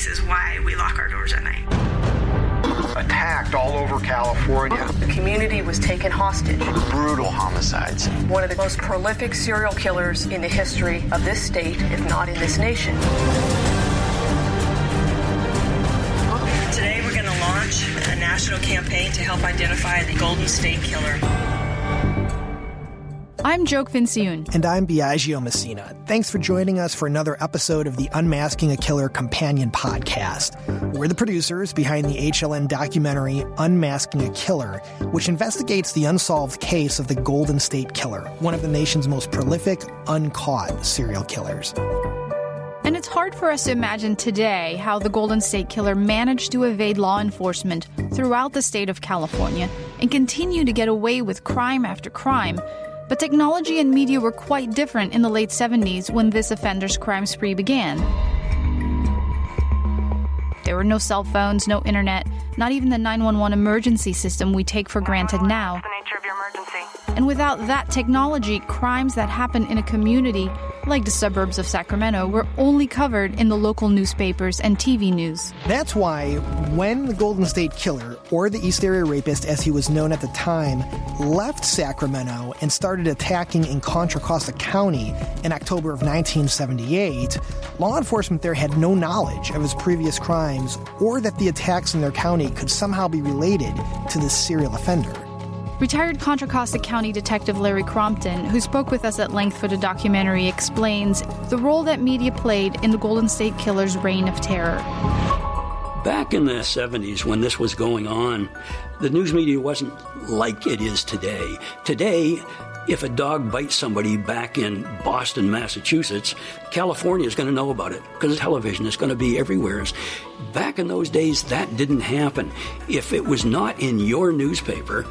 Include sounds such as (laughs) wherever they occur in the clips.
This is why we lock our doors at night. Attacked all over California. The community was taken hostage. Brutal homicides. One of the most prolific serial killers in the history of this state, if not in this nation. Today, we're going to launch a national campaign to help identify the Golden State Killer. I'm Joke Fincioen. And I'm Biagio Messina. Thanks for joining us for another episode of the Unmasking a Killer companion podcast. We're the producers behind the HLN documentary Unmasking a Killer, which investigates the unsolved case of the Golden State Killer, one of the nation's most prolific, uncaught serial killers. And it's hard for us to imagine today how the Golden State Killer managed to evade law enforcement throughout the state of California and continue to get away with crime after crime but technology and media were quite different in the late 70s when this offender's crime spree began. There were no cell phones, no internet, not even the 911 emergency system we take for granted now. And without that technology, crimes that happen in a community, like the suburbs of Sacramento, were only covered in the local newspapers and TV news. That's why when the Golden State Killer, or the East Area Rapist as he was known at the time, left Sacramento and started attacking in Contra Costa County in October of 1978, law enforcement there had no knowledge of his previous crimes or that the attacks in their county could somehow be related to this serial offender. Retired Contra Costa County Detective Larry Crompton, who spoke with us at length for the documentary, explains the role that media played in the Golden State Killer's reign of terror. Back in the 70s, when this was going on, the news media wasn't like it is today. Today, if a dog bites somebody back in Boston, Massachusetts, California is going to know about it because television is going to be everywhere. Back in those days, that didn't happen. If it was not in your newspaper,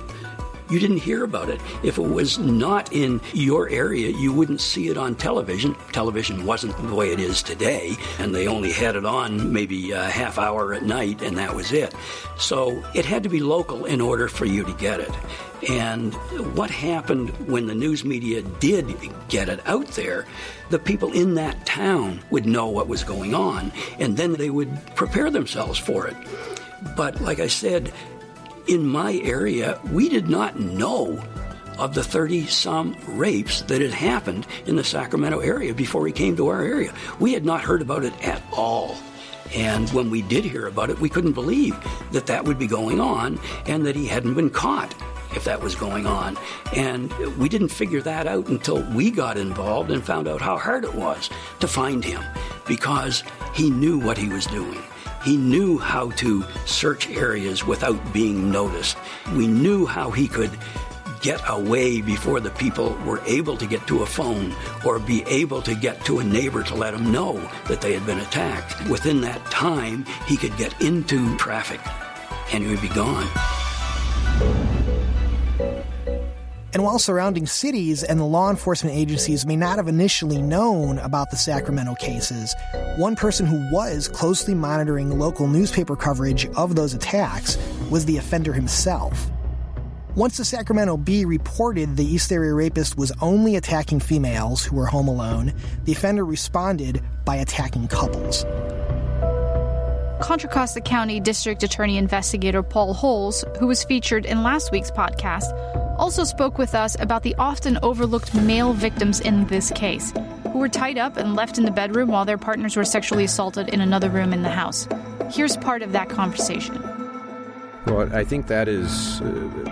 you didn't hear about it. If it was not in your area, you wouldn't see it on television. Television wasn't the way it is today, and they only had it on maybe a half hour at night, and that was it. So it had to be local in order for you to get it. And what happened when the news media did get it out there, the people in that town would know what was going on, and then they would prepare themselves for it. But like I said, in my area, we did not know of the 30 some rapes that had happened in the Sacramento area before he came to our area. We had not heard about it at all. And when we did hear about it, we couldn't believe that that would be going on and that he hadn't been caught if that was going on. And we didn't figure that out until we got involved and found out how hard it was to find him because he knew what he was doing. He knew how to search areas without being noticed. We knew how he could get away before the people were able to get to a phone or be able to get to a neighbor to let them know that they had been attacked. Within that time, he could get into traffic and he would be gone. And while surrounding cities and the law enforcement agencies may not have initially known about the Sacramento cases, one person who was closely monitoring local newspaper coverage of those attacks was the offender himself. Once the Sacramento Bee reported the East Area Rapist was only attacking females who were home alone, the offender responded by attacking couples. Contra Costa County District Attorney Investigator Paul Holes, who was featured in last week's podcast, also spoke with us about the often overlooked male victims in this case, who were tied up and left in the bedroom while their partners were sexually assaulted in another room in the house. Here's part of that conversation. Well, I think that is uh,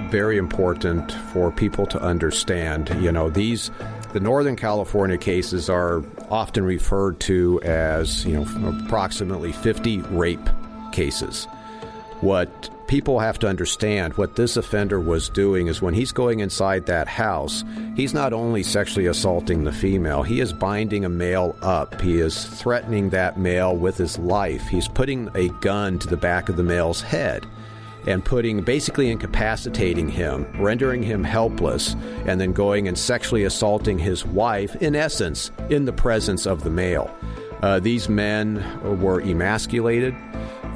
very important for people to understand. You know, these the Northern California cases are often referred to as, you know, approximately 50 rape cases. What people have to understand what this offender was doing is when he's going inside that house, he's not only sexually assaulting the female, he is binding a male up. He is threatening that male with his life. He's putting a gun to the back of the male's head and putting basically incapacitating him, rendering him helpless, and then going and sexually assaulting his wife, in essence, in the presence of the male. Uh, these men were emasculated.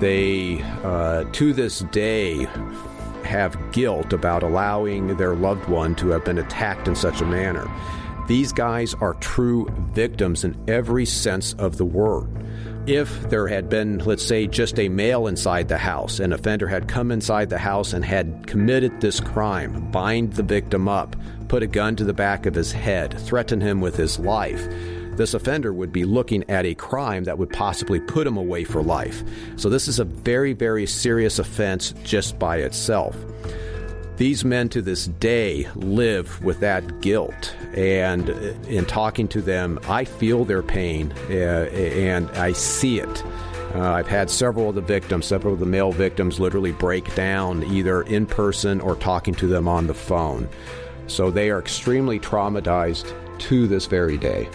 They, uh, to this day, have guilt about allowing their loved one to have been attacked in such a manner. These guys are true victims in every sense of the word. If there had been, let's say, just a male inside the house, an offender had come inside the house and had committed this crime, bind the victim up, put a gun to the back of his head, threaten him with his life, this offender would be looking at a crime that would possibly put him away for life. So, this is a very, very serious offense just by itself. These men to this day live with that guilt. And in talking to them, I feel their pain uh, and I see it. Uh, I've had several of the victims, several of the male victims, literally break down either in person or talking to them on the phone. So they are extremely traumatized to this very day.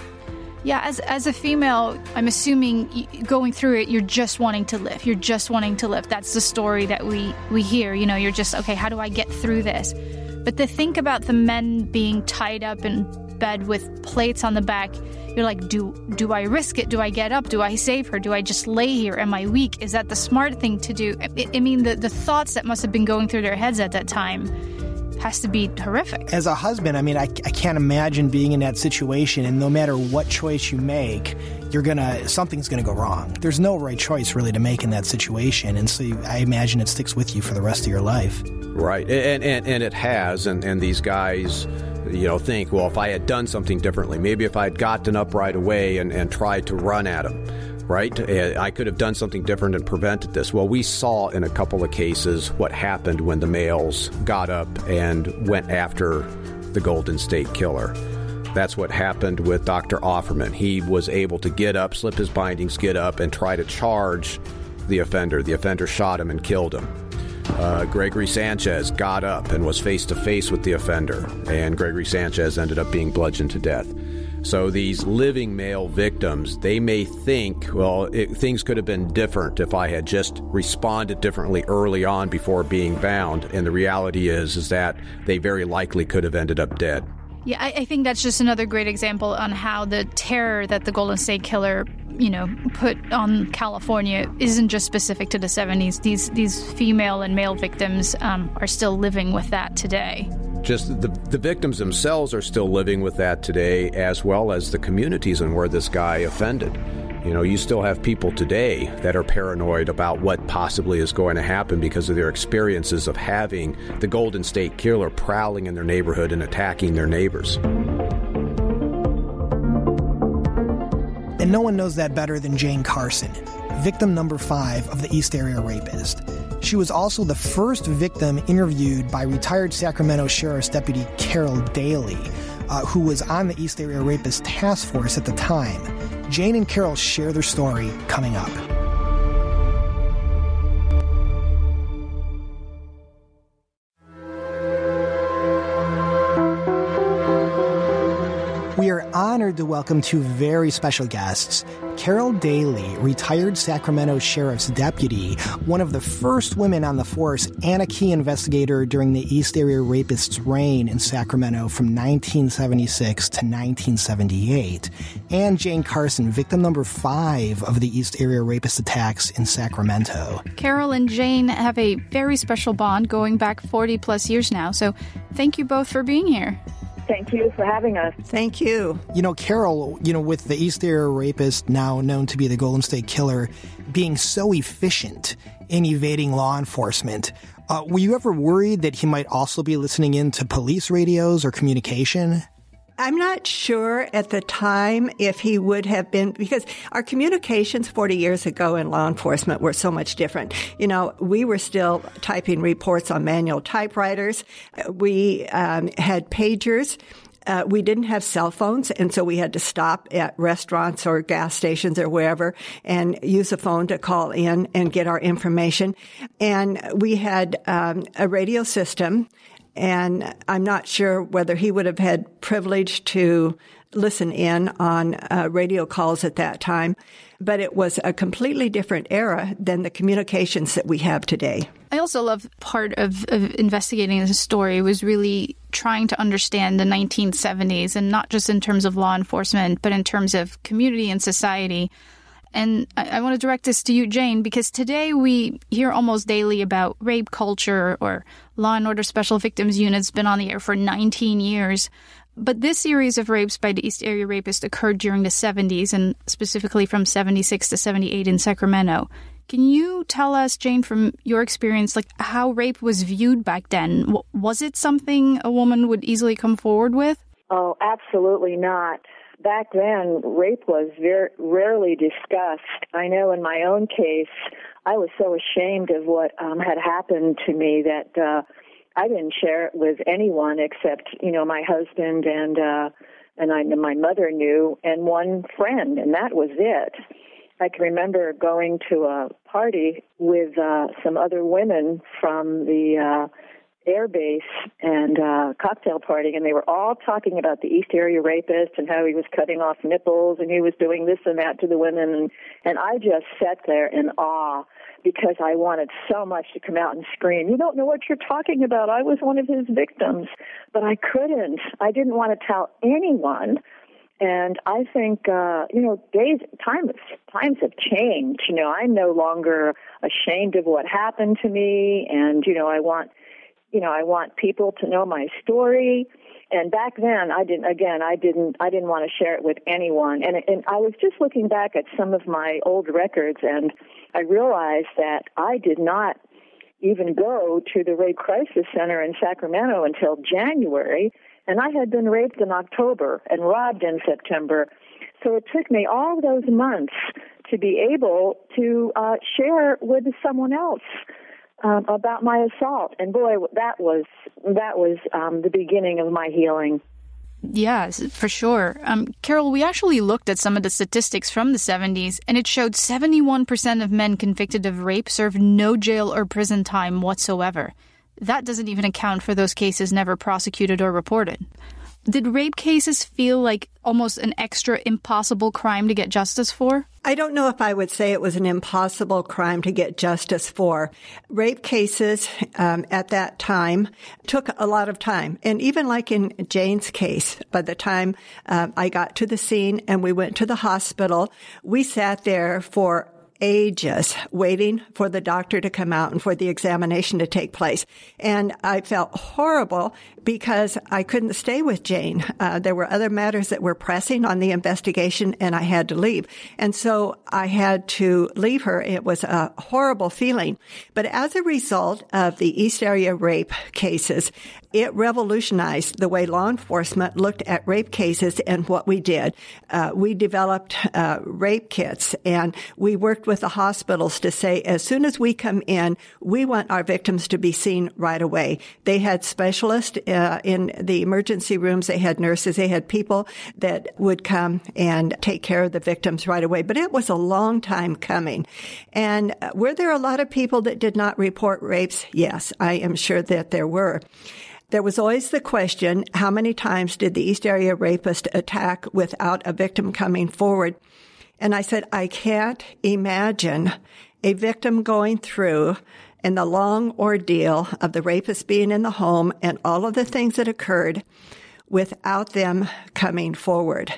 Yeah, as as a female, I'm assuming going through it, you're just wanting to live. You're just wanting to live. That's the story that we we hear. You know, you're just okay. How do I get through this? But to think about the men being tied up in bed with plates on the back, you're like, do do I risk it? Do I get up? Do I save her? Do I just lay here? Am I weak? Is that the smart thing to do? I, I mean, the the thoughts that must have been going through their heads at that time has to be horrific. As a husband, I mean, I, I can't imagine being in that situation, and no matter what choice you make, you're gonna something's gonna go wrong. There's no right choice really to make in that situation, and so you, I imagine it sticks with you for the rest of your life. Right, and and, and it has, and, and these guys you know, think, well, if I had done something differently, maybe if I had gotten up right away and, and tried to run at him, right? Uh, I could have done something different and prevented this. Well, we saw in a couple of cases what happened when the males got up and went after the Golden State Killer. That's what happened with Dr. Offerman. He was able to get up, slip his bindings, get up, and try to charge the offender. The offender shot him and killed him. Uh, Gregory Sanchez got up and was face to face with the offender, and Gregory Sanchez ended up being bludgeoned to death. So these living male victims, they may think, well, it, things could have been different if I had just responded differently early on before being bound. And the reality is, is that they very likely could have ended up dead. Yeah, I, I, think that's just another great example on how the terror that the Golden State Killer, you know, put on California isn't just specific to the 70s. These these female and male victims um, are still living with that today just the, the victims themselves are still living with that today, as well as the communities and where this guy offended. You know, you still have people today that are paranoid about what possibly is going to happen because of their experiences of having the Golden State Killer prowling in their neighborhood and attacking their neighbors. And no one knows that better than Jane Carson, victim number five of the East Area Rapist. She was also the first victim interviewed by retired Sacramento Sheriff's Deputy Carol Daly, uh, who was on the East Area Rapist Task Force at the time. Jane and Carol share their story coming up. Honored to welcome two very special guests. Carol Daly, retired Sacramento Sheriff's deputy, one of the first women on the force and a key investigator during the East Area Rapist's reign in Sacramento from 1976 to 1978, and Jane Carson, victim number five of the East Area Rapist attacks in Sacramento. Carol and Jane have a very special bond going back 40 plus years now, so thank you both for being here. Thank you for having us. Thank you. You know, Carol, you know, with the East Area rapist, now known to be the Golden State Killer, being so efficient in evading law enforcement, uh, were you ever worried that he might also be listening in to police radios or communication? I'm not sure at the time if he would have been, because our communications 40 years ago in law enforcement were so much different. You know, we were still typing reports on manual typewriters. We um, had pagers. Uh, we didn't have cell phones, and so we had to stop at restaurants or gas stations or wherever and use a phone to call in and get our information. And we had um, a radio system, and I'm not sure whether he would have had privilege to listen in on uh, radio calls at that time, but it was a completely different era than the communications that we have today. I also love part of, of investigating this story was really trying to understand the 1970s and not just in terms of law enforcement, but in terms of community and society. And I, I, want to direct this to you, Jane, because today we hear almost daily about rape culture or Law and Order Special Victims Unit's been on the air for 19 years. But this series of rapes by the East Area Rapist occurred during the 70s and specifically from 76 to 78 in Sacramento. Can you tell us, Jane, from your experience, like how rape was viewed back then? Was it something a woman would easily come forward with? Oh, absolutely not. Back then, rape was very rarely discussed. I know in my own case, I was so ashamed of what um, had happened to me that uh, I didn't share it with anyone except, you know, my husband and uh and I my mother knew and one friend and that was it. I can remember going to a party with uh some other women from the uh air base and uh cocktail party and they were all talking about the east area rapist and how he was cutting off nipples and he was doing this and that to the women and and I just sat there in awe because I wanted so much to come out and scream, You don't know what you're talking about. I was one of his victims. But I couldn't. I didn't want to tell anyone. And I think, uh, you know, days, times, times have changed. You know, I'm no longer ashamed of what happened to me. And, you know, I want, you know, I want people to know my story. And back then, I didn't. Again, I didn't. I didn't want to share it with anyone. And and I was just looking back at some of my old records, and I realized that I did not even go to the Rape Crisis Center in Sacramento until January, and I had been raped in October and robbed in September. So it took me all those months to be able to uh, share with someone else um, about my assault, and boy, that was that was um, the beginning of my healing. Yes, for sure. Um, Carol, we actually looked at some of the statistics from the 70s, and it showed 71% of men convicted of rape served no jail or prison time whatsoever. That doesn't even account for those cases never prosecuted or reported. Did rape cases feel like almost an extra impossible crime to get justice for? I don't know if I would say it was an impossible crime to get justice for. Rape cases um, at that time took a lot of time. And even like in Jane's case, by the time uh, I got to the scene and we went to the hospital, we sat there for ages waiting for the doctor to come out and for the examination to take place. And I felt horrible because I couldn't stay with Jane. Uh, there were other matters that were pressing on the investigation and I had to leave. And so I had to leave her. It was a horrible feeling. But as a result of the East Area rape cases, it revolutionized the way law enforcement looked at rape cases and what we did. Uh, we developed uh, rape kits and we worked with the hospitals to say as soon as we come in, we want our victims to be seen right away. They had specialists uh, in the emergency rooms, they had nurses, they had people that would come and take care of the victims right away. But it was a long time coming. And were there a lot of people that did not report rapes? Yes, I am sure that there were. There was always the question, how many times did the East Area rapist attack without a victim coming forward? And I said, I can't imagine a victim going through and the long ordeal of the rapist being in the home and all of the things that occurred without them coming forward.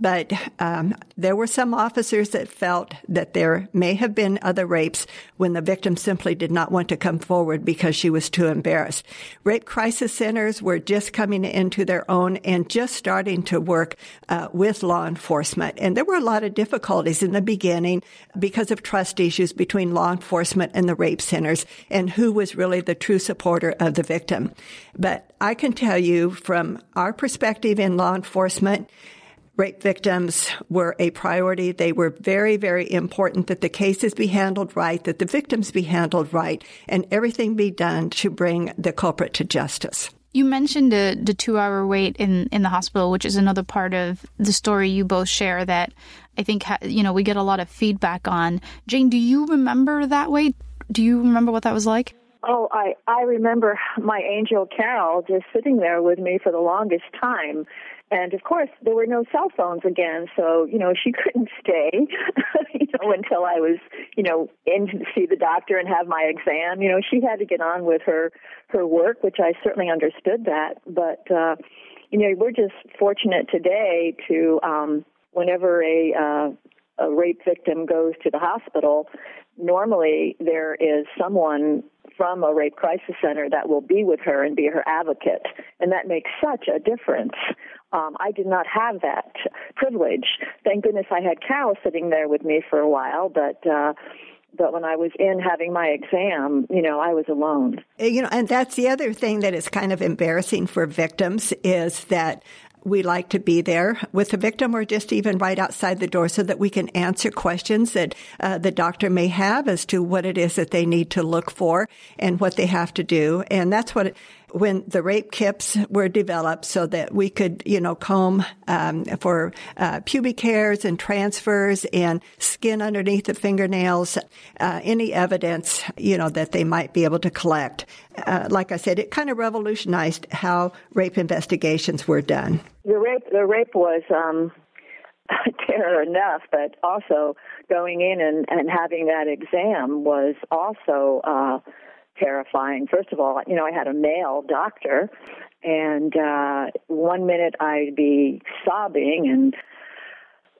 But um, there were some officers that felt that there may have been other rapes when the victim simply did not want to come forward because she was too embarrassed. Rape crisis centers were just coming into their own and just starting to work uh, with law enforcement. And there were a lot of difficulties in the beginning because of trust issues between law enforcement and the rape centers and who was really the true supporter of the victim. But I can tell you from our perspective in law enforcement, rape victims were a priority. They were very, very important that the cases be handled right, that the victims be handled right, and everything be done to bring the culprit to justice. You mentioned the, the two hour wait in, in the hospital, which is another part of the story you both share that I think, you know, we get a lot of feedback on. Jane, do you remember that wait? Do you remember what that was like? Oh, I I remember my angel Carol just sitting there with me for the longest time. And of course, there were no cell phones again, so you know she (laughs) couldn't stay, you know, until I was, you know, in to see the doctor and have my exam. You know, she had to get on with her her work, which I certainly understood that. But uh, you know, we're just fortunate today to, um, whenever a uh, a rape victim goes to the hospital, normally there is someone from a rape crisis center that will be with her and be her advocate. And that makes such a difference. Um, I did not have that privilege. Thank goodness I had Cal sitting there with me for a while, but, uh, but when I was in having my exam, you know, I was alone. You know, and that's the other thing that is kind of embarrassing for victims is that we like to be there with the victim or just even right outside the door so that we can answer questions that uh, the doctor may have as to what it is that they need to look for and what they have to do. And that's what, it, when the rape kits were developed so that we could, you know, comb um, for uh, pubic hairs and transfers and skin underneath the fingernails, uh, any evidence, you know, that they might be able to collect. Uh, like I said, it kind of revolutionized how rape investigations were done. The rape, the rape was um, terror enough, but also going in and, and having that exam was also uh, terrifying. First of all, you know, I had a male doctor, and uh, one minute I'd be sobbing and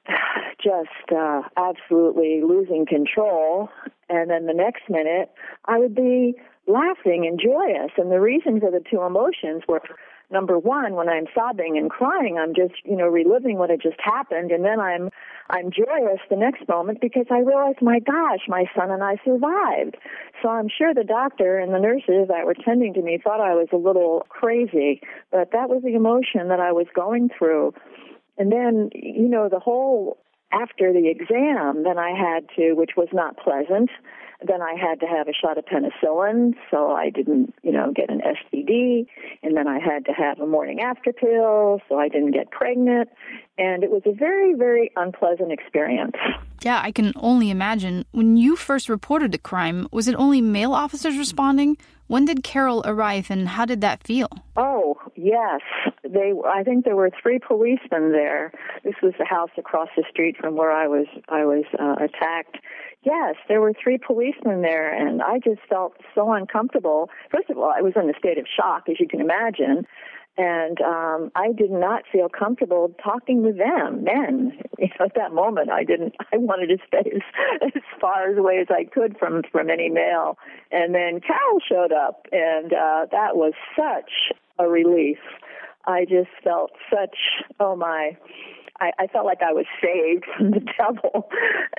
(sighs) just uh, absolutely losing control, and then the next minute I would be laughing and joyous. And the reason for the two emotions were number one, when I'm sobbing and crying, I'm just, you know, reliving what had just happened. And then I'm, I'm joyous the next moment because I realize, my gosh, my son and I survived. So I'm sure the doctor and the nurses that were tending to me thought I was a little crazy, but that was the emotion that I was going through. And then, you know, the whole after the exam, then I had to, which was not pleasant, then I had to have a shot of penicillin so I didn't, you know, get an STD. And then I had to have a morning after pill so I didn't get pregnant. And it was a very, very unpleasant experience. Yeah, I can only imagine. When you first reported the crime, was it only male officers responding? When did Carol arrive and how did that feel? Oh, yes. They I think there were three policemen there. This was the house across the street from where I was I was uh, attacked Yes, there were three policemen there, and I just felt so uncomfortable. First of all, I was in a state of shock, as you can imagine, and um, I did not feel comfortable talking with them, men. (laughs) You know, at that moment, I didn't. (laughs) I wanted to stay as, as far away as I could from from any male. And then Carol showed up, and uh, that was such a relief. I just felt such, oh my, I, I felt like I was saved from the (laughs) devil.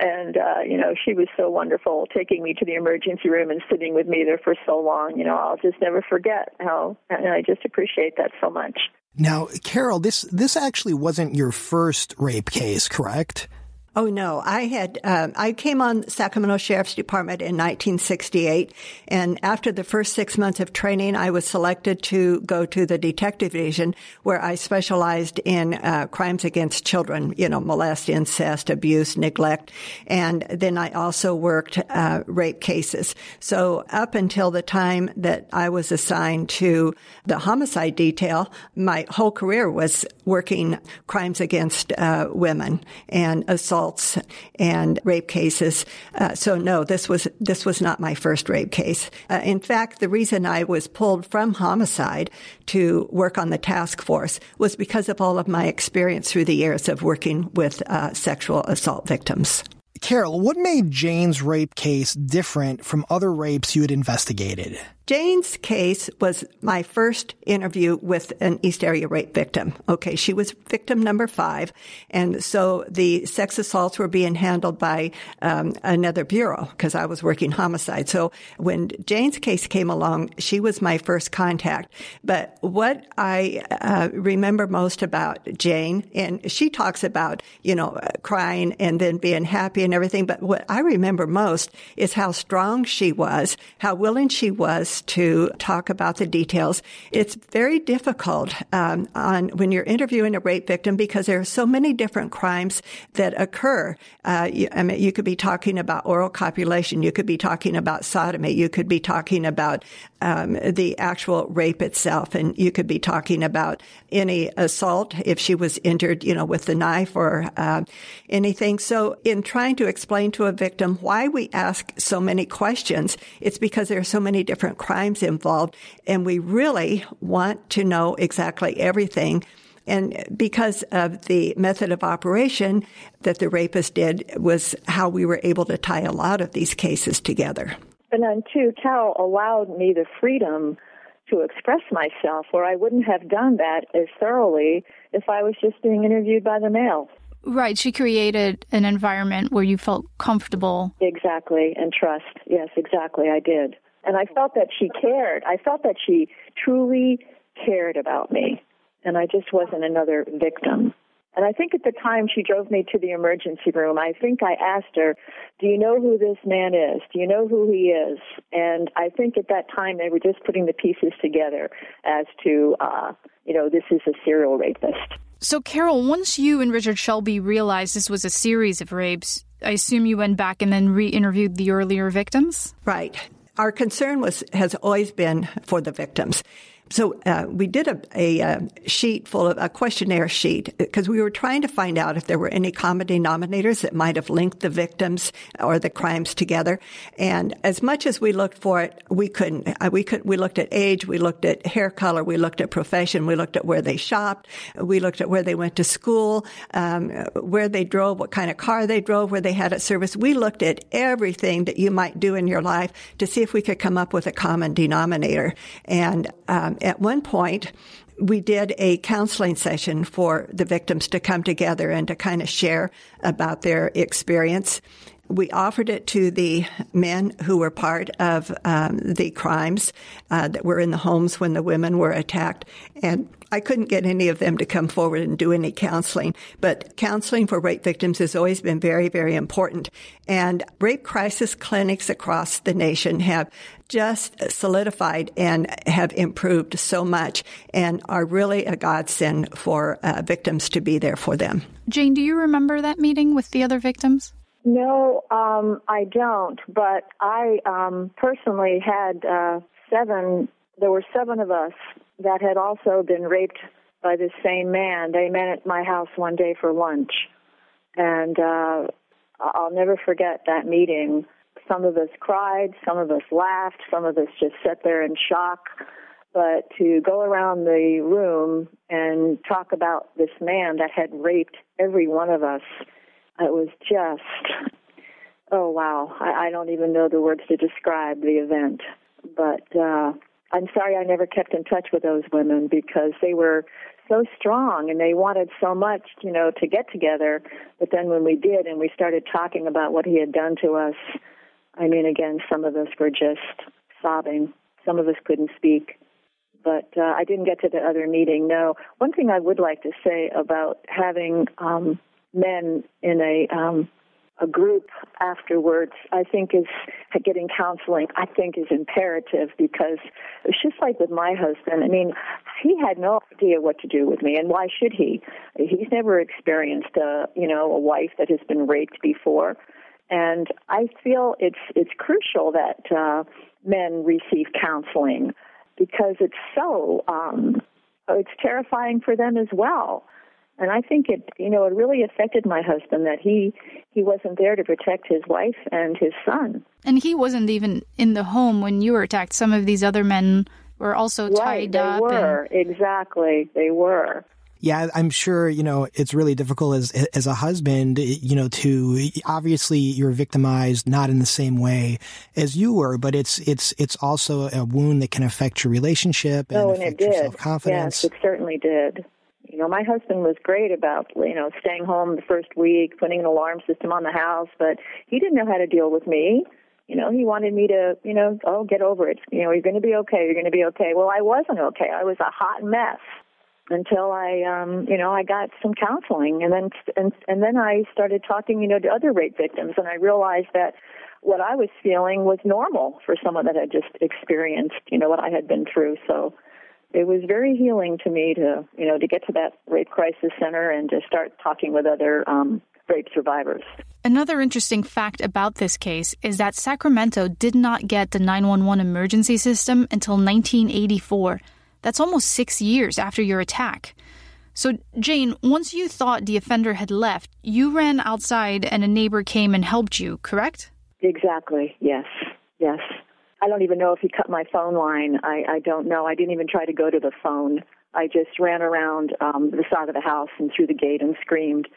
And, uh, you know, she was so wonderful taking me to the emergency room and sitting with me there for so long. You know, I'll just never forget how, and I just appreciate that so much. Now, Carol, this, this actually wasn't your first rape case, correct? Oh no, I had um, I came on Sacramento Sheriff's Department in 1968, and after the first six months of training, I was selected to go to the detective division where I specialized in uh, crimes against children, you know, molest, incest, abuse, neglect, and then I also worked uh, rape cases. So up until the time that I was assigned to the homicide detail, my whole career was working crimes against uh, women and assault assaults and rape cases. Uh, so no, this was this was not my first rape case. Uh, in fact, the reason I was pulled from homicide to work on the task force was because of all of my experience through the years of working with uh, sexual assault victims. Carol, what made Jane's rape case different from other rapes you had investigated? Jane's case was my first interview with an East Area rape victim. Okay, she was victim number five, and so the sex assaults were being handled by um, another bureau because I was working homicide. So when Jane's case came along, she was my first contact. But what I uh, remember most about Jane, and she talks about you know crying and then being happy and everything, but what I remember most is how strong she was, how willing she was to talk about the details. It's very difficult um, on when you're interviewing a rape victim because there are so many different crimes that occur. Uh, you, I mean, you could be talking about oral copulation, you could be talking about sodomy, you could be talking about um, the actual rape itself, and you could be talking about any assault if she was injured, you know, with the knife or uh, anything. So, in trying to explain to a victim why we ask so many questions, it's because there are so many different crimes involved, and we really want to know exactly everything. And because of the method of operation that the rapist did was how we were able to tie a lot of these cases together. And then, too, Cal allowed me the freedom to express myself where I wouldn't have done that as thoroughly if I was just being interviewed by the male. Right. She created an environment where you felt comfortable. Exactly. And trust. Yes, exactly. I did. And I felt that she cared. I felt that she truly cared about me. And I just wasn't another victim. And I think at the time she drove me to the emergency room, I think I asked her, Do you know who this man is? Do you know who he is? And I think at that time they were just putting the pieces together as to, uh, you know, this is a serial rapist. So, Carol, once you and Richard Shelby realized this was a series of rapes, I assume you went back and then re interviewed the earlier victims? Right. Our concern was has always been for the victims. So uh, we did a, a, a, sheet full of a questionnaire sheet because we were trying to find out if there were any common denominators that might have linked the victims or the crimes together. And as much as we looked for it, we couldn't. Uh, we could. We looked at age, we looked at hair color, we looked at profession, we looked at where they shopped, we looked at where they went to school, um, where they drove, what kind of car they drove, where they had it serviced. We looked at everything that you might do in your life to see if we could come up with a common denominator. And um, at one point, we did a counseling session for the victims to come together and to kind of share about their experience. We offered it to the men who were part of um, the crimes uh, that were in the homes when the women were attacked, and I couldn't get any of them to come forward and do any counseling. But counseling for rape victims has always been very, very important. And rape crisis clinics across the nation have just solidified and have improved so much and are really a godsend for uh, victims to be there for them. Jane, do you remember that meeting with the other victims? No, um, I don't. But I um, personally had uh, seven. There were seven of us that had also been raped by the same man. They met at my house one day for lunch, and uh, I'll never forget that meeting. Some of us cried, some of us laughed, some of us just sat there in shock. But to go around the room and talk about this man that had raped every one of us it was just, oh wow, I, I don't even know the words to describe the event. But uh, I'm sorry I never kept in touch with those women because they were so strong and they wanted so much, you know, to get together. But then when we did and we started talking about what he had done to us, I mean, again, some of us were just sobbing. Some of us couldn't speak. But uh, I didn't get to the other meeting. No. One thing I would like to say about having um, men in a um, a group afterwards, I think is getting counseling. I think is imperative because it's just like with my husband. I mean, he had no idea what to do with me, and why should he? He's never experienced a you know a wife that has been raped before, and I feel it's it's crucial that uh, men receive counseling because it's so um, it's terrifying for them as well and I think it, you know, it really affected my husband that he he wasn't there to protect his wife and his son. And he wasn't even in the home when you were attacked. Some of these other men were also right, tied they up. Were and... exactly they were. Yeah, I'm sure, you know, it's really difficult as, as a husband, you know, to obviously you're victimized not in the same way as you were, but it's, it's, it's also a wound that can affect your relationship and oh, and affect your self-confidence. Yes, it certainly did. You know, my husband was great about, you know, staying home the first week, putting an alarm system on the house, but he didn't know how to deal with me. You know, he wanted me to, you know, oh, get over it. You know, you're going to be okay. You're going to be okay. Well, I wasn't okay. I was a hot mess until I, um, you know, I got some counseling, and then and and then I started talking, you know, to other rape victims, and I realized that what I was feeling was normal for someone that had just experienced, you know, what I had been through. So it was very healing to me to, you know, to get to that rape crisis center and to start talking with other um, rape survivors. Another interesting fact about this case is that Sacramento did not get the 911 emergency system until 1984. That's almost six years after your attack. So, Jane, once you thought the offender had left, you ran outside and a neighbor came and helped you, correct? Exactly, yes, yes. I don't even know if he cut my phone line. I, I don't know. I didn't even try to go to the phone. I just ran around um, the side of the house and through the gate and screamed.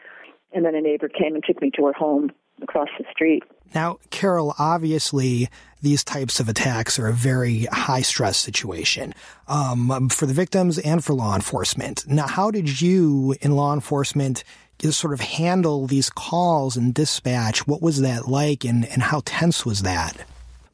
And then a neighbor came and took me to her home across the street. Now, Carol, obviously, these types of attacks are a very high stress situation um, for the victims and for law enforcement. Now, how did you in law enforcement sort of handle these calls and dispatch? What was that like and, and how tense was that?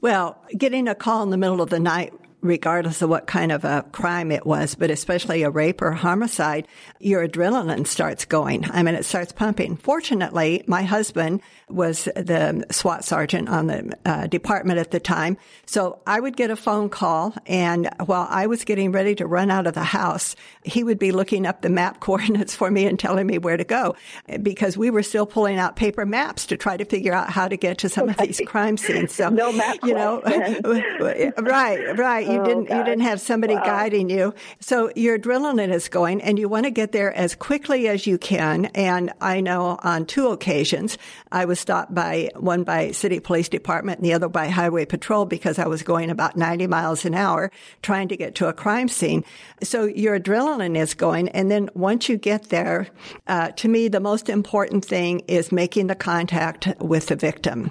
Well, getting a call in the middle of the night regardless of what kind of a crime it was, but especially a rape or homicide, your adrenaline starts going. I mean, it starts pumping. Fortunately, my husband was the SWAT sergeant on the uh, department at the time. So I would get a phone call and while I was getting ready to run out of the house, he would be looking up the map (laughs) coordinates for me and telling me where to go because we were still pulling out paper maps to try to figure out how to get to some of these crime scenes. So, (laughs) no map you know, (laughs) right, right. You oh, didn't, God. you didn't have somebody wow. guiding you. So your adrenaline is going and you want to get there as quickly as you can. And I know on two occasions I was stopped by one by city police department and the other by highway patrol because I was going about 90 miles an hour trying to get to a crime scene. So your adrenaline is going. And then once you get there, uh, to me, the most important thing is making the contact with the victim.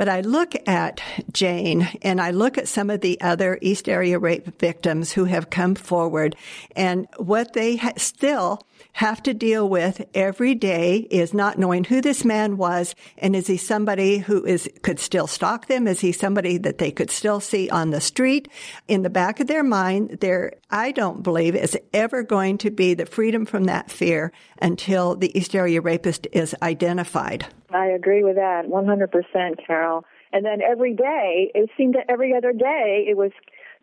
But I look at Jane and I look at some of the other East Area rape victims who have come forward and what they ha- still have to deal with every day is not knowing who this man was and is he somebody who is could still stalk them is he somebody that they could still see on the street in the back of their mind there I don't believe is ever going to be the freedom from that fear until the East Area rapist is identified. I agree with that 100%, Carol. And then every day, it seemed that every other day, it was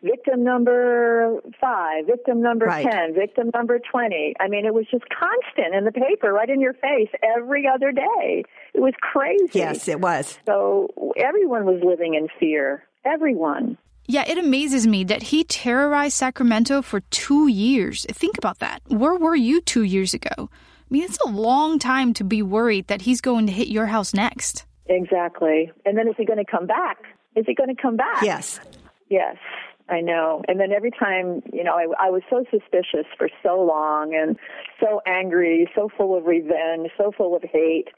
victim number five, victim number right. 10, victim number 20. I mean, it was just constant in the paper, right in your face, every other day. It was crazy. Yes, it was. So everyone was living in fear. Everyone. Yeah, it amazes me that he terrorized Sacramento for two years. Think about that. Where were you two years ago? I mean, it's a long time to be worried that he's going to hit your house next. Exactly. And then is he going to come back? Is he going to come back? Yes. Yes, I know. And then every time, you know, I, I was so suspicious for so long and so angry, so full of revenge, so full of hate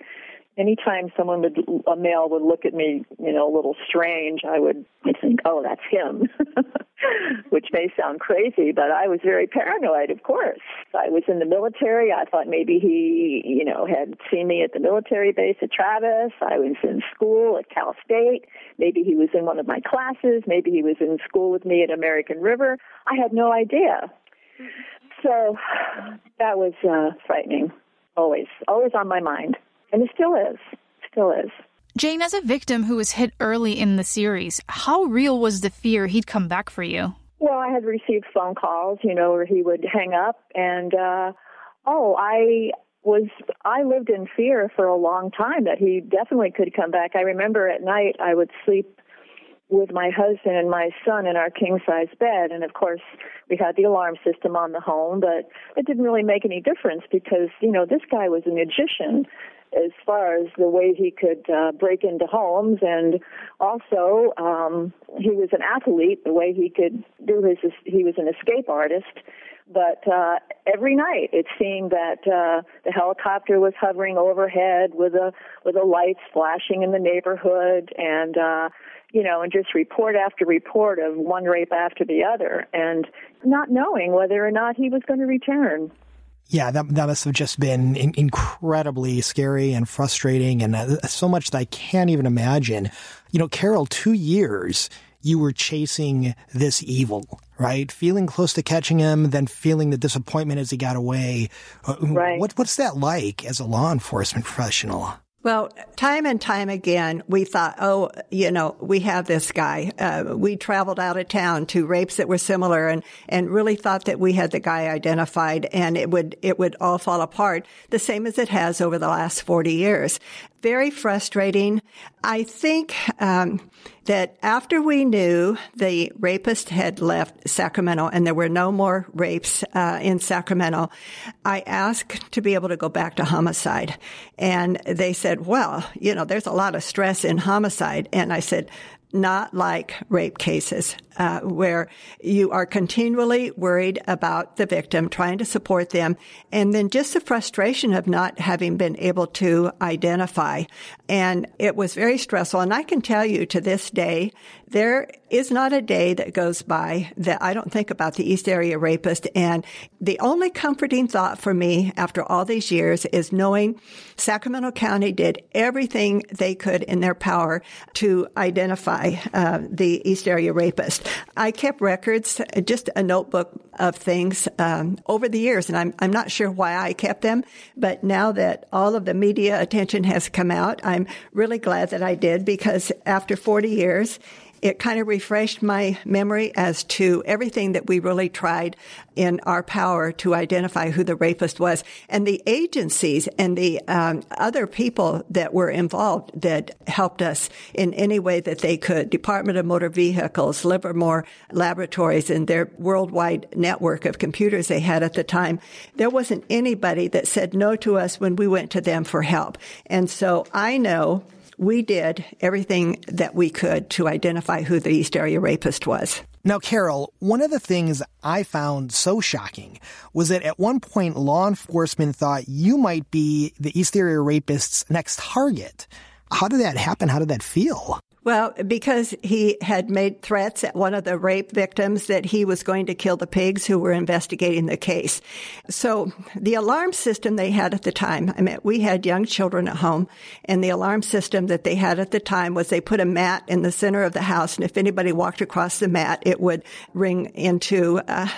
anytime someone would a male would look at me, you know, a little strange, I would think, "Oh, that's him," (laughs) which may sound crazy, but I was very paranoid. Of course, I was in the military. I thought maybe he, you know, had seen me at the military base at Travis. I was in school at Cal State. Maybe he was in one of my classes. Maybe he was in school with me at American River. I had no idea. So that was uh, frightening. Always, always on my mind. And it still is. Still is. Jane, as a victim who was hit early in the series, how real was the fear he'd come back for you? Well, I had received phone calls, you know, where he would hang up and, uh, oh, I was, I lived in fear for a long time that he definitely could come back. I remember at night I would sleep with my husband and my son in our king size bed and of course we had the alarm system on the home but it didn't really make any difference because you know this guy was a magician as far as the way he could uh, break into homes, and also um, he was an athlete. The way he could do his, he was an escape artist. But uh, every night it seemed that uh, the helicopter was hovering overhead with a with a lights flashing in the neighborhood, and uh, you know, and just report after report of one rape after the other, and not knowing whether or not he was going to return yeah, that, that must have just been in, incredibly scary and frustrating and uh, so much that I can't even imagine. You know, Carol, two years you were chasing this evil, right? Feeling close to catching him, then feeling the disappointment as he got away. Uh, right. What, what's that like as a law enforcement professional? Well, time and time again, we thought, oh, you know, we have this guy. Uh, we traveled out of town to rapes that were similar and, and really thought that we had the guy identified and it would, it would all fall apart the same as it has over the last 40 years very frustrating. I think um, that after we knew the rapist had left Sacramento and there were no more rapes uh, in Sacramento, I asked to be able to go back to homicide. And they said, well, you know, there's a lot of stress in homicide. And I said, not like rape cases uh, where you are continually worried about the victim, trying to support them, and then just the frustration of not having been able to identify. And it was very stressful. And I can tell you to this day, there is not a day that goes by that I don't think about the East Area rapist. And the only comforting thought for me after all these years is knowing Sacramento County did everything they could in their power to identify uh, the East Area rapist. I kept records, just a notebook of things um, over the years, and I'm I'm not sure why I kept them, but now that all of the media attention has come out, I'm really glad that I did because after 40 years it kind of refreshed my memory as to everything that we really tried in our power to identify who the rapist was and the agencies and the um, other people that were involved that helped us in any way that they could. Department of Motor Vehicles, Livermore Laboratories, and their worldwide network of computers they had at the time. There wasn't anybody that said no to us when we went to them for help. And so I know we did everything that we could to identify who the East Area rapist was. Now, Carol, one of the things I found so shocking was that at one point law enforcement thought you might be the East Area rapist's next target. How did that happen? How did that feel? Well, because he had made threats at one of the rape victims that he was going to kill the pigs who were investigating the case. So the alarm system they had at the time, I mean, we had young children at home and the alarm system that they had at the time was they put a mat in the center of the house. And if anybody walked across the mat, it would ring into, uh,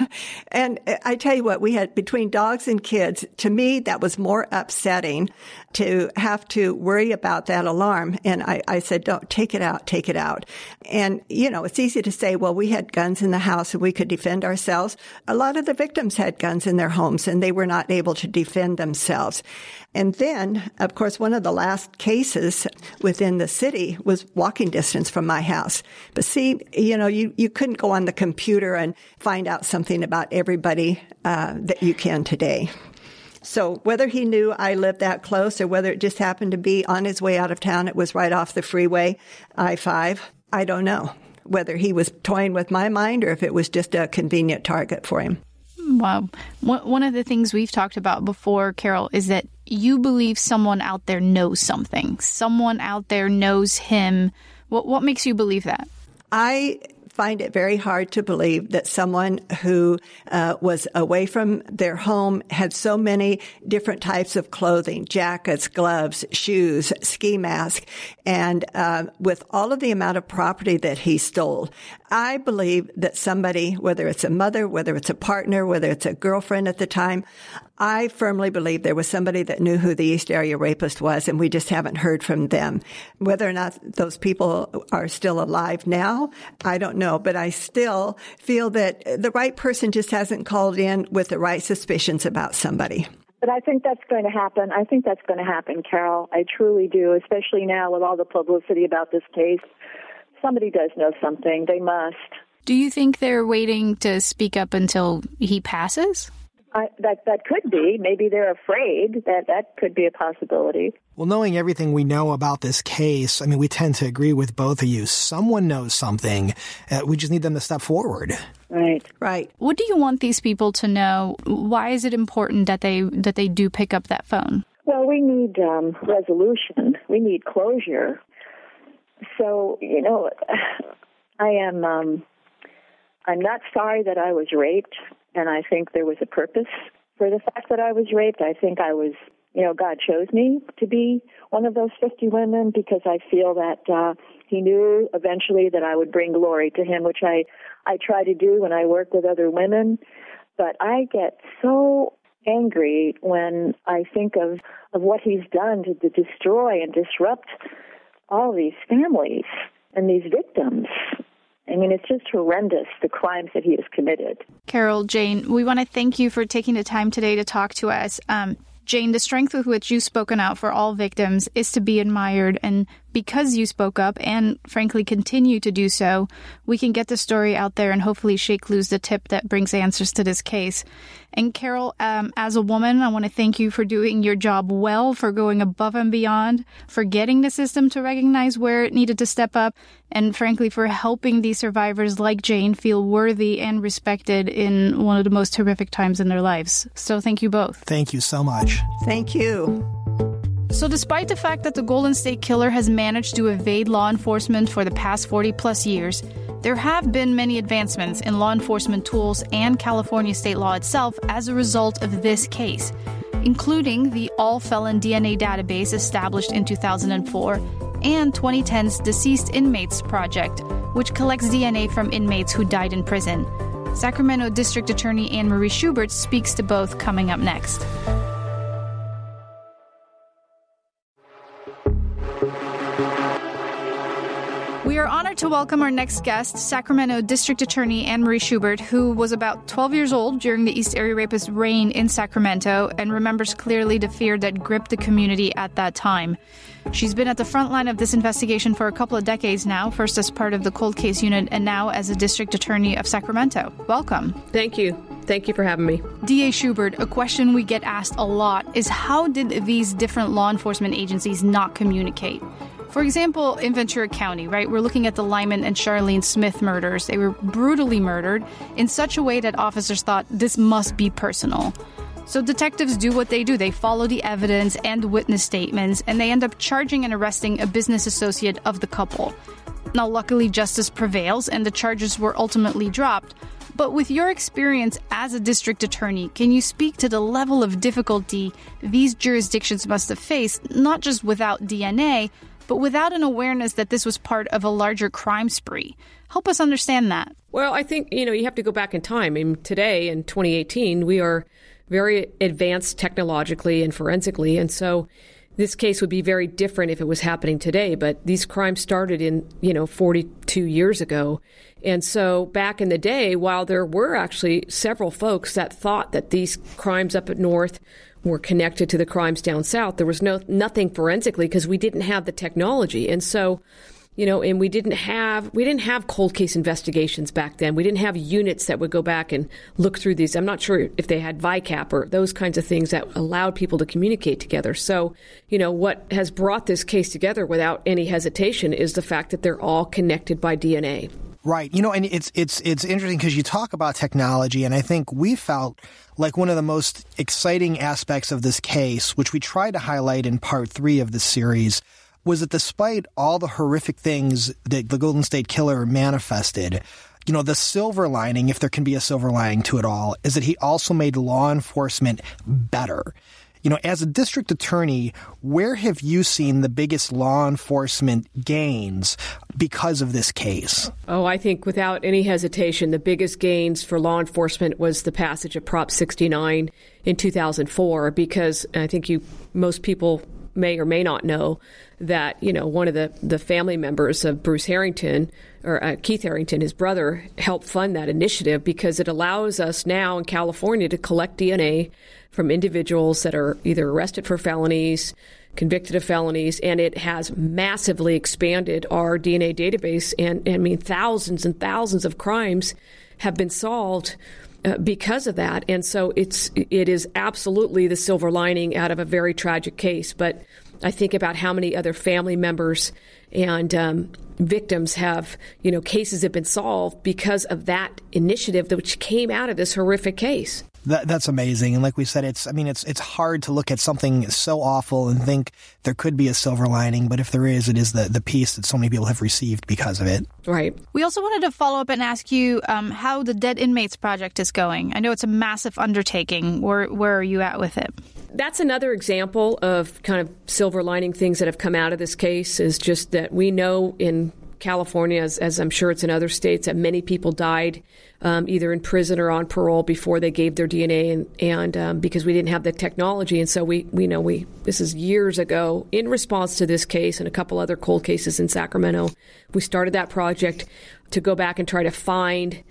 and I tell you what, we had between dogs and kids, to me, that was more upsetting to have to worry about that alarm. And I, I said, don't take it out out, take it out. And, you know, it's easy to say, well, we had guns in the house and we could defend ourselves. A lot of the victims had guns in their homes and they were not able to defend themselves. And then, of course, one of the last cases within the city was walking distance from my house. But see, you know, you, you couldn't go on the computer and find out something about everybody uh, that you can today. So whether he knew I lived that close or whether it just happened to be on his way out of town, it was right off the freeway, I 5, I don't know. Whether he was toying with my mind or if it was just a convenient target for him. Wow. One of the things we've talked about before, Carol, is that you believe someone out there knows something. Someone out there knows him. What, what makes you believe that? I find it very hard to believe that someone who uh, was away from their home had so many different types of clothing, jackets, gloves, shoes, ski mask, and uh, with all of the amount of property that he stole, I believe that somebody, whether it's a mother, whether it's a partner, whether it's a girlfriend at the time, I firmly believe there was somebody that knew who the East Area rapist was, and we just haven't heard from them. Whether or not those people are still alive now, I don't know, but I still feel that the right person just hasn't called in with the right suspicions about somebody. But I think that's going to happen. I think that's going to happen, Carol. I truly do, especially now with all the publicity about this case. Somebody does know something. They must. Do you think they're waiting to speak up until he passes? I, that that could be. Maybe they're afraid that that could be a possibility. Well, knowing everything we know about this case, I mean, we tend to agree with both of you. Someone knows something. Uh, we just need them to step forward. Right. Right. What do you want these people to know? Why is it important that they that they do pick up that phone? Well, we need um, resolution. We need closure. So you know, (sighs) I am. Um, I'm not sorry that I was raped and I think there was a purpose for the fact that I was raped. I think I was, you know, God chose me to be one of those 50 women because I feel that uh, He knew eventually that I would bring glory to Him, which I I try to do when I work with other women. But I get so angry when I think of, of what he's done to, to destroy and disrupt all these families and these victims. I mean, it's just horrendous the crimes that he has committed. Carol, Jane, we want to thank you for taking the time today to talk to us. Um, Jane, the strength with which you've spoken out for all victims is to be admired. And because you spoke up and frankly continue to do so, we can get the story out there and hopefully shake loose the tip that brings answers to this case. And Carol, um, as a woman, I want to thank you for doing your job well, for going above and beyond, for getting the system to recognize where it needed to step up, and frankly, for helping these survivors like Jane feel worthy and respected in one of the most horrific times in their lives. So thank you both. Thank you so much. Thank you. So, despite the fact that the Golden State Killer has managed to evade law enforcement for the past 40 plus years, there have been many advancements in law enforcement tools and California state law itself as a result of this case, including the all felon DNA database established in 2004 and 2010's Deceased Inmates Project, which collects DNA from inmates who died in prison. Sacramento District Attorney Anne Marie Schubert speaks to both coming up next. We are honored to welcome our next guest, Sacramento District Attorney Anne Marie Schubert, who was about 12 years old during the East Area Rapist reign in Sacramento and remembers clearly the fear that gripped the community at that time. She's been at the front line of this investigation for a couple of decades now, first as part of the cold case unit and now as a district attorney of Sacramento. Welcome. Thank you. Thank you for having me. DA Schubert, a question we get asked a lot is how did these different law enforcement agencies not communicate? For example, in Ventura County, right, we're looking at the Lyman and Charlene Smith murders. They were brutally murdered in such a way that officers thought this must be personal. So detectives do what they do. They follow the evidence and witness statements, and they end up charging and arresting a business associate of the couple. Now, luckily, justice prevails, and the charges were ultimately dropped. But with your experience as a district attorney, can you speak to the level of difficulty these jurisdictions must have faced, not just without DNA, but without an awareness that this was part of a larger crime spree. Help us understand that. Well, I think, you know, you have to go back in time. I mean, today in 2018, we are very advanced technologically and forensically. And so this case would be very different if it was happening today. But these crimes started in, you know, 42 years ago. And so back in the day, while there were actually several folks that thought that these crimes up at North were connected to the crimes down south. There was no nothing forensically because we didn't have the technology, and so you know, and we didn't have we didn't have cold case investigations back then. We didn't have units that would go back and look through these. I'm not sure if they had VICAP or those kinds of things that allowed people to communicate together. So, you know, what has brought this case together without any hesitation is the fact that they're all connected by DNA. Right. You know, and it's it's it's interesting because you talk about technology, and I think we felt like one of the most exciting aspects of this case, which we tried to highlight in part three of this series, was that despite all the horrific things that the Golden State Killer manifested, you know, the silver lining, if there can be a silver lining to it all, is that he also made law enforcement better. You know, as a district attorney, where have you seen the biggest law enforcement gains because of this case? Oh, I think without any hesitation, the biggest gains for law enforcement was the passage of Prop 69 in 2004 because I think you most people may or may not know that you know one of the the family members of Bruce Harrington or uh, Keith Harrington, his brother, helped fund that initiative because it allows us now in California to collect DNA from individuals that are either arrested for felonies, convicted of felonies, and it has massively expanded our DNA database. And, and I mean, thousands and thousands of crimes have been solved. Uh, because of that, and so it's it is absolutely the silver lining out of a very tragic case. But I think about how many other family members and um, victims have, you know, cases have been solved because of that initiative, which came out of this horrific case. That, that's amazing. And like we said, it's, I mean, it's, it's hard to look at something so awful and think there could be a silver lining. But if there is, it is the, the peace that so many people have received because of it. Right. We also wanted to follow up and ask you um, how the Dead Inmates Project is going. I know it's a massive undertaking. Where, where are you at with it? That's another example of kind of silver lining things that have come out of this case is just that we know in California, as, as, I'm sure it's in other states, that many people died um, either in prison or on parole before they gave their DNA, and, and um, because we didn't have the technology, and so we we know we this is years ago in response to this case and a couple other cold cases in Sacramento, we started that project to go back and try to find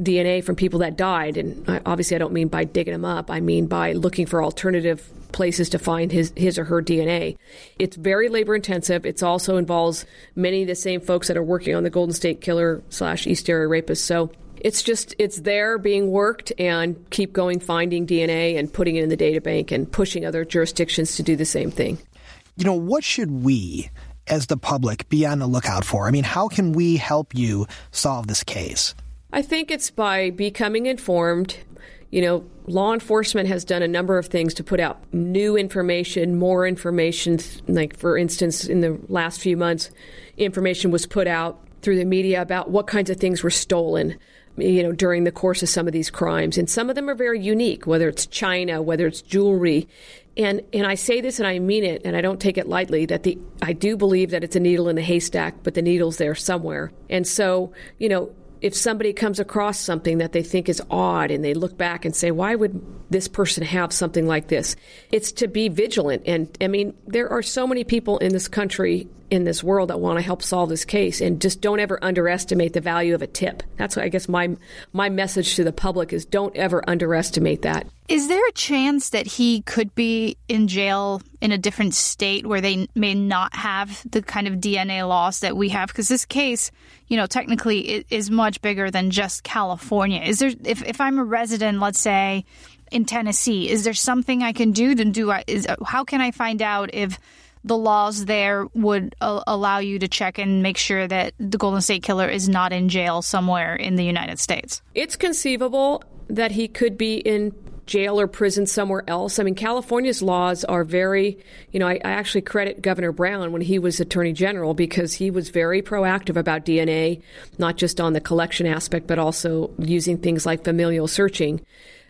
DNA from people that died. And I, obviously, I don't mean by digging them up. I mean by looking for alternative places to find his, his or her DNA. It's very labor intensive. It also involves many of the same folks that are working on the Golden State Killer slash East Area Rapist. So it's just it's there being worked and keep going finding DNA and putting it in the data bank and pushing other jurisdictions to do the same thing. You know, what should we as the public be on the lookout for? I mean, how can we help you solve this case? I think it's by becoming informed. You know, law enforcement has done a number of things to put out new information, more information. Like, for instance, in the last few months, information was put out through the media about what kinds of things were stolen you know, during the course of some of these crimes. And some of them are very unique, whether it's China, whether it's jewelry. And and I say this and I mean it and I don't take it lightly that the I do believe that it's a needle in a haystack, but the needle's there somewhere. And so, you know, if somebody comes across something that they think is odd and they look back and say, why would this person have something like this? It's to be vigilant. And I mean, there are so many people in this country in this world that want to help solve this case and just don't ever underestimate the value of a tip. That's what I guess my my message to the public is don't ever underestimate that. Is there a chance that he could be in jail in a different state where they may not have the kind of DNA laws that we have because this case, you know, technically is much bigger than just California. Is there if if I'm a resident, let's say in Tennessee, is there something I can do to do is how can I find out if the laws there would uh, allow you to check and make sure that the Golden State Killer is not in jail somewhere in the United States. It's conceivable that he could be in jail or prison somewhere else. I mean, California's laws are very, you know, I, I, actually credit Governor Brown when he was Attorney General because he was very proactive about DNA, not just on the collection aspect, but also using things like familial searching.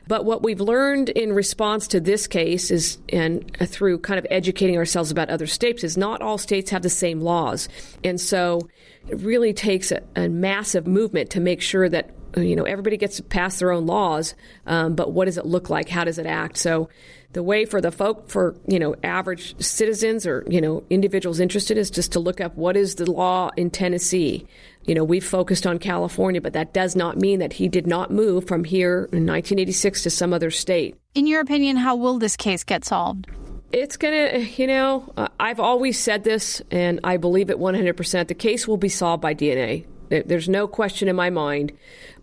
But what we've learned in response to this case is, and through kind of educating ourselves about other states, is not all states have the same laws. And so it really takes a, a massive movement to make sure that you know everybody gets to pass their own laws um, but what does it look like how does it act so the way for the folk for you know average citizens or you know individuals interested is just to look up what is the law in tennessee you know, we've focused on California, but that does not mean that he did not move from here in 1986 to some other state. In your opinion, how will this case get solved? It's going to, you know, uh, I've always said this, and I believe it 100%. The case will be solved by DNA. There's no question in my mind.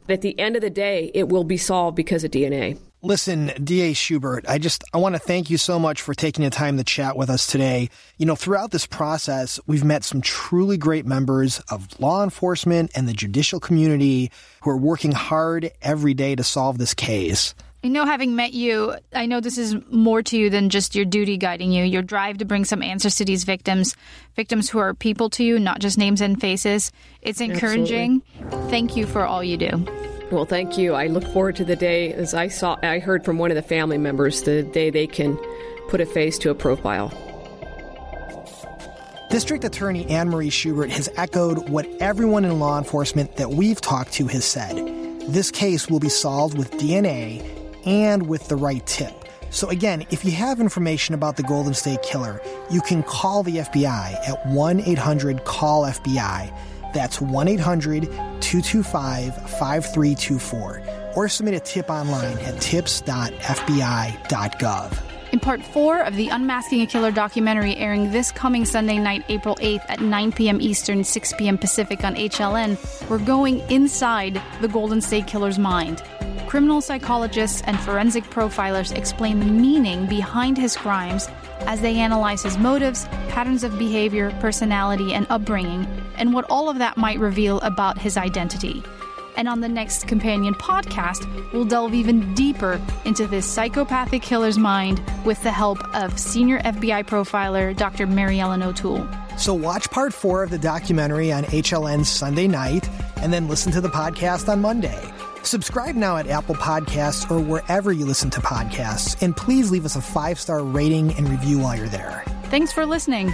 But at the end of the day, it will be solved because of DNA. Listen, DA Schubert, I just I want to thank you so much for taking the time to chat with us today. You know, throughout this process, we've met some truly great members of law enforcement and the judicial community who are working hard every day to solve this case. I know, having met you, I know this is more to you than just your duty guiding you. Your drive to bring some answers to these victims, victims who are people to you, not just names and faces. It's encouraging. Absolutely. Thank you for all you do. Well, thank you. I look forward to the day as I saw I heard from one of the family members the day they can put a face to a profile. District Attorney Anne Marie Schubert has echoed what everyone in law enforcement that we've talked to has said. This case will be solved with DNA and with the right tip. So, again, if you have information about the Golden State Killer, you can call the FBI at 1 800 CALL FBI that's 1 800 225 5324. Or submit a tip online at tips.fbi.gov. In part four of the Unmasking a Killer documentary, airing this coming Sunday night, April 8th at 9 p.m. Eastern, 6 p.m. Pacific on HLN, we're going inside the Golden State Killer's mind. Criminal psychologists and forensic profilers explain the meaning behind his crimes as they analyze his motives, patterns of behavior, personality, and upbringing, and what all of that might reveal about his identity. And on the next companion podcast, we'll delve even deeper into this psychopathic killer's mind with the help of senior FBI profiler Dr. Mary Ellen O'Toole. So, watch part four of the documentary on HLN Sunday night, and then listen to the podcast on Monday. Subscribe now at Apple Podcasts or wherever you listen to podcasts, and please leave us a five star rating and review while you're there. Thanks for listening.